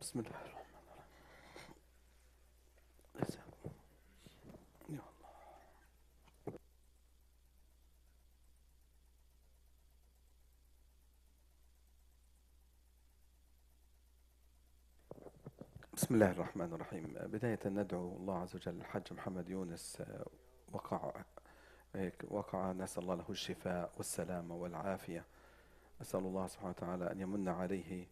بسم الله الرحمن الرحيم. يا الله بسم الله الرحمن الرحيم. بداية ندعو الله عز وجل الحاج محمد يونس وقع هيك وقع نسأل الله له الشفاء والسلامة والعافية. أسأل الله سبحانه وتعالى أن يمن عليه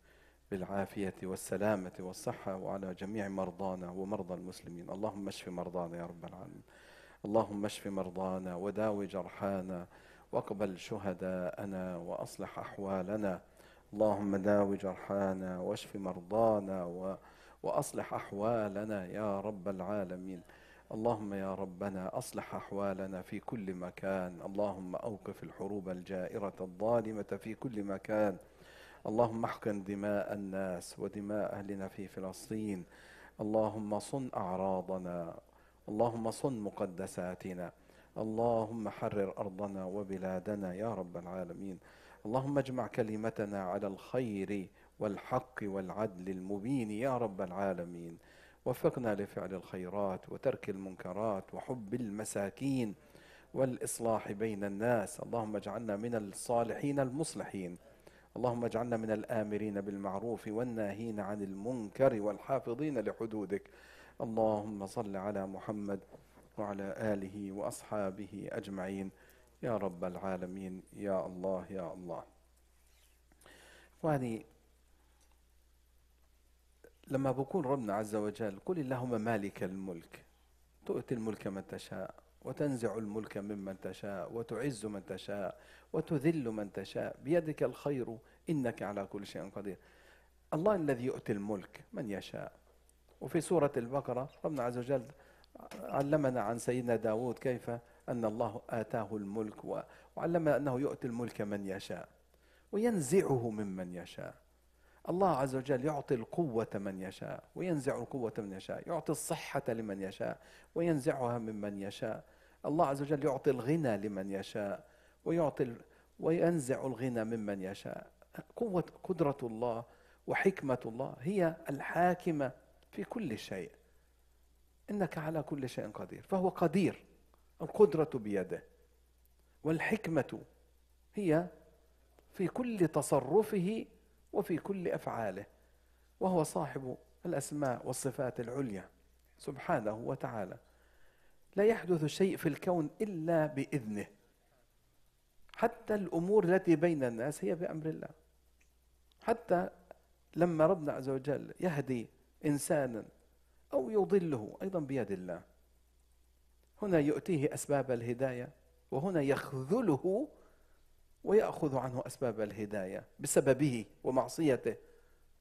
بالعافية والسلامة والصحة وعلى جميع مرضانا ومرضى المسلمين. اللهم اشف مرضانا يا رب العالمين. اللهم اشف مرضانا وداوي جرحانا وأقبل شهداءنا وأصلح أحوالنا. اللهم داوي جرحانا واشف مرضانا و... وأصلح أحوالنا يا رب العالمين. اللهم يا ربنا أصلح أحوالنا في كل مكان. اللهم أوقف الحروب الجائرة الظالمة في كل مكان. اللهم احقن دماء الناس ودماء أهلنا في فلسطين. اللهم صن أعراضنا. اللهم صن مقدساتنا. اللهم حرر أرضنا وبلادنا يا رب العالمين. اللهم اجمع كلمتنا على الخير والحق والعدل المبين يا رب العالمين. وفقنا لفعل الخيرات وترك المنكرات وحب المساكين والإصلاح بين الناس. اللهم اجعلنا من الصالحين المصلحين. اللهم اجعلنا من الآمرين بالمعروف والناهين عن المنكر والحافظين لحدودك. اللهم صل على محمد وعلى آله وأصحابه أجمعين. يا رب العالمين. يا الله يا الله. واني لما بكون ربنا عز وجل قل اللهم مالك الملك. تؤتي الملك من تشاء. وتنزع الملك ممن تشاء وتعز من تشاء وتذل من تشاء. بيدك الخير إنك على كل شيء قدير. الله الذي يؤتي الملك من يشاء. وفي سورة البقرة ربنا عز وجل علمنا عن سيدنا داود كيف أن الله آتاه الملك وعلمنا أنه يؤتي الملك من يشاء وينزعه ممن يشاء. الله عز وجل يعطي القوة من يشاء وينزع القوة من يشاء يعطي الصحة لمن يشاء وينزعها ممن يشاء. الله عز وجل يعطي الغنى لمن يشاء ويعطي وينزع الغنى ممن يشاء. قوة قدرة الله وحكمة الله هي الحاكمة في كل شيء. إنك على كل شيء قدير فهو قدير القدرة بيده. والحكمة هي في كل تصرفه وفي كل أفعاله وهو صاحب الأسماء والصفات العليا سبحانه وتعالى. لا يحدث شيء في الكون إلا بإذنه. حتى الأمور التي بين الناس هي بأمر الله. حتى لما ربنا عز وجل يهدي إنسانا أو يضله أيضا بيد الله. هنا يؤتيه أسباب الهداية وهنا يخذله ويأخذ عنه أسباب الهداية بسببه ومعصيته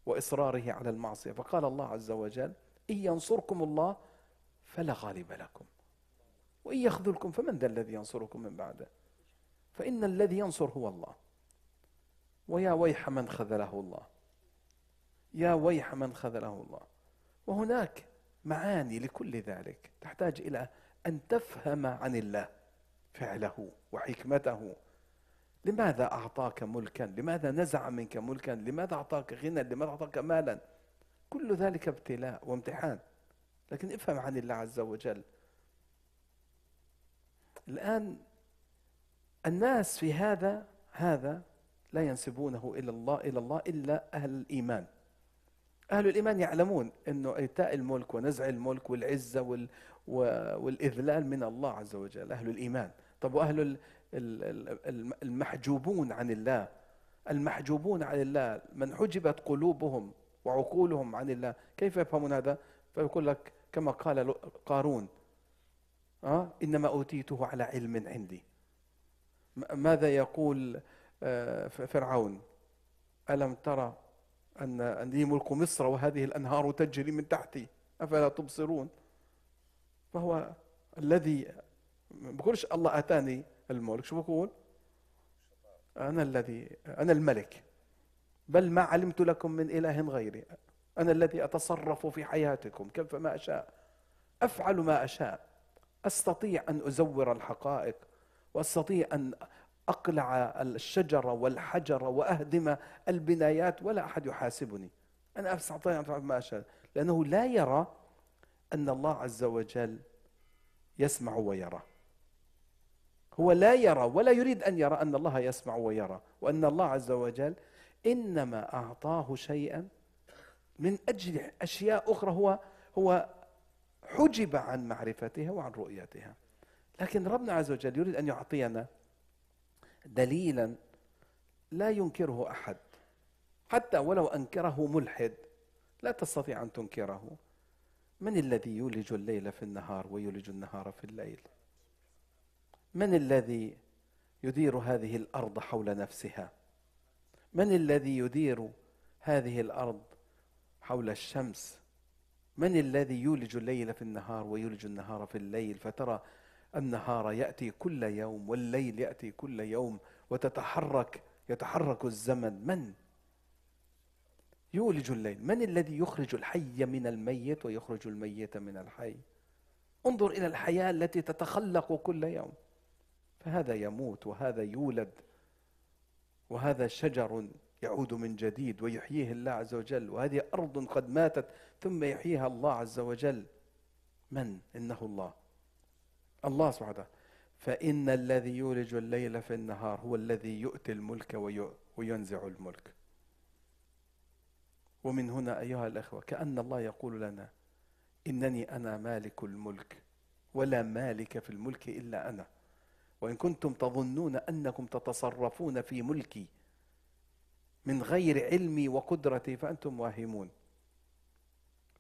وإصراره على المعصية. فقال الله عز وجل إن ينصركم الله فلا غالب لكم وإن يخذلكم فمن ذا الذي ينصركم من بعده؟ فإن الذي ينصر هو الله. ويا ويح من خذله الله يا ويح من خذله الله. وهناك معاني لكل ذلك تحتاج إلى أن تفهم عن الله فعله وحكمته لماذا أعطاك ملكا؟ لماذا نزع منك ملكا؟ لماذا أعطاك غنى؟ لماذا أعطاك مالا؟ كل ذلك ابتلاء وامتحان. لكن افهم عن الله عز وجل. الآن الناس في هذا هذا لا ينسبونه إلى الله إلى الله إلا أهل الإيمان. أهل الإيمان يعلمون أنه إيتاء الملك ونزع الملك والعزة وال والإذلال من الله عز وجل أهل الإيمان. طب وأهل المحجوبون عن الله. المحجوبون عن الله. من حجبت قلوبهم وعقولهم عن الله. كيف يفهمون هذا؟ فيقول لك كما قال قارون أه؟ إنما أوتيته على علم عندي. ماذا يقول آه، فرعون؟ ألم ترى أن أن لي ملك مصر وهذه الأنهار تجري من تحتي؟ أفلا تبصرون؟ فهو الذي بقولش الله أتاني الملك. شو بقول؟ أنا الذي أنا الملك. بل ما علمت لكم من إله غيري. أنا الذي أتصرف في حياتكم كيف ما أشاء. أفعل ما أشاء. أستطيع أن أزور الحقائق. وأستطيع أن أقلع الشجرة والحجر وأهدم البنايات. ولا أحد يحاسبني. أنا أستطيع أن أفعل ما أشاء. لأنه لا يرى أن الله عز وجل يسمع ويرى. هو لا يرى ولا يريد أن يرى أن الله يسمع ويرى وأن الله عز وجل إنما أعطاه شيئا من أجل أشياء أخرى هو هو حجب عن معرفتها وعن رؤيتها. لكن ربنا عز وجل يريد أن يعطينا دليلا لا ينكره أحد. حتى ولو أنكره ملحد لا تستطيع أن تنكره. من الذي يولج الليل في النهار ويولج النهار في الليل؟ من الذي يدير هذه الأرض حول نفسها؟ من الذي يدير هذه الأرض حول الشمس؟ من الذي يولج الليل في النهار ويولج النهار في الليل؟ فترى النهار يأتي كل يوم والليل يأتي كل يوم وتتحرك يتحرك الزمن. من؟ يولج الليل. من الذي يخرج الحي من الميت ويخرج الميت من الحي؟ انظر إلى الحياة التي تتخلق كل يوم. فهذا يموت وهذا يولد وهذا شجر يعود من جديد ويحييه الله عز وجل وهذه أرض قد ماتت ثم يحييها الله عز وجل. من؟ إنه الله. الله سبحانه وتعالى. فإن الذي يولج الليل في النهار هو الذي يؤتي الملك وينزع الملك. ومن هنا أيها الأخوة كأن الله يقول لنا إنني أنا مالك الملك ولا مالك في الملك إلا أنا. وإن كنتم تظنون أنكم تتصرفون في ملكي من غير علمي وقدرتي فأنتم واهمون.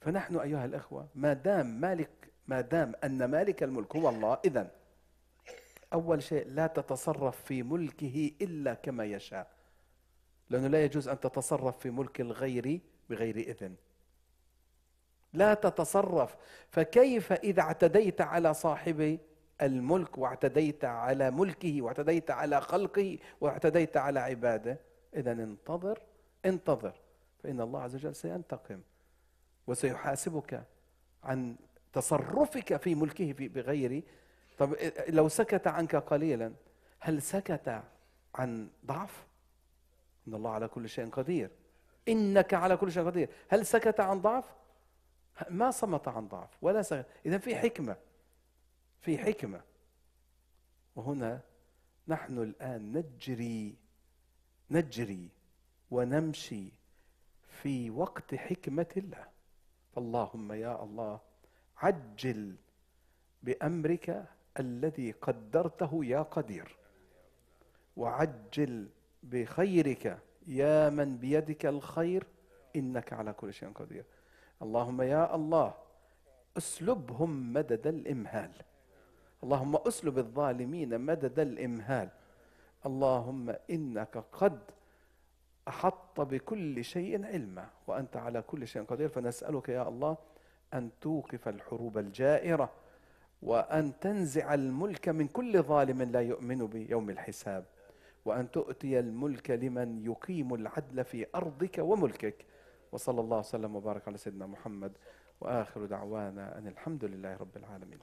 فنحن أيها الأخوة ما دام مالك ما دام أن مالك الملك هو الله إذا أول شيء لا تتصرف في ملكه إلا كما يشاء. لأنه لا يجوز أن تتصرف في ملك الغير بغير إذن. لا تتصرف. فكيف إذا اعتديت على صاحب الملك واعتديت على ملكه واعتديت على خلقه واعتديت على عباده. اذا انتظر انتظر فإن الله عز وجل سينتقم وسيحاسبك عن تصرفك في ملكه بغير. طب لو سكت عنك قليلا هل سكت عن ضعف؟ إن الله على كل شيء قدير. إنك على كل شيء قدير. هل سكت عن ضعف؟ ما صمت عن ضعف ولا سكت. اذا في حكمة. في حكمة. وهنا نحن الآن نجري نجري ونمشي في وقت حكمة الله. فاللهم يا الله عجل بأمرك الذي قدرته يا قدير. وعجل بخيرك يا من بيدك الخير إنك على كل شيء قدير. اللهم يا الله اسلبهم مدد الإمهال. اللهم أسلب الظالمين مدد الإمهال. اللهم إنك قد أحط بكل شيء علما وأنت على كل شيء قدير. فنسألك يا الله أن توقف الحروب الجائرة وأن تنزع الملك من كل ظالم لا يؤمن بيوم الحساب. وأن تؤتي الملك لمن يقيم العدل في أرضك وملكك. وصلى الله وسلم وبارك على سيدنا محمد. وآخر دعوانا أن الحمد لله رب العالمين.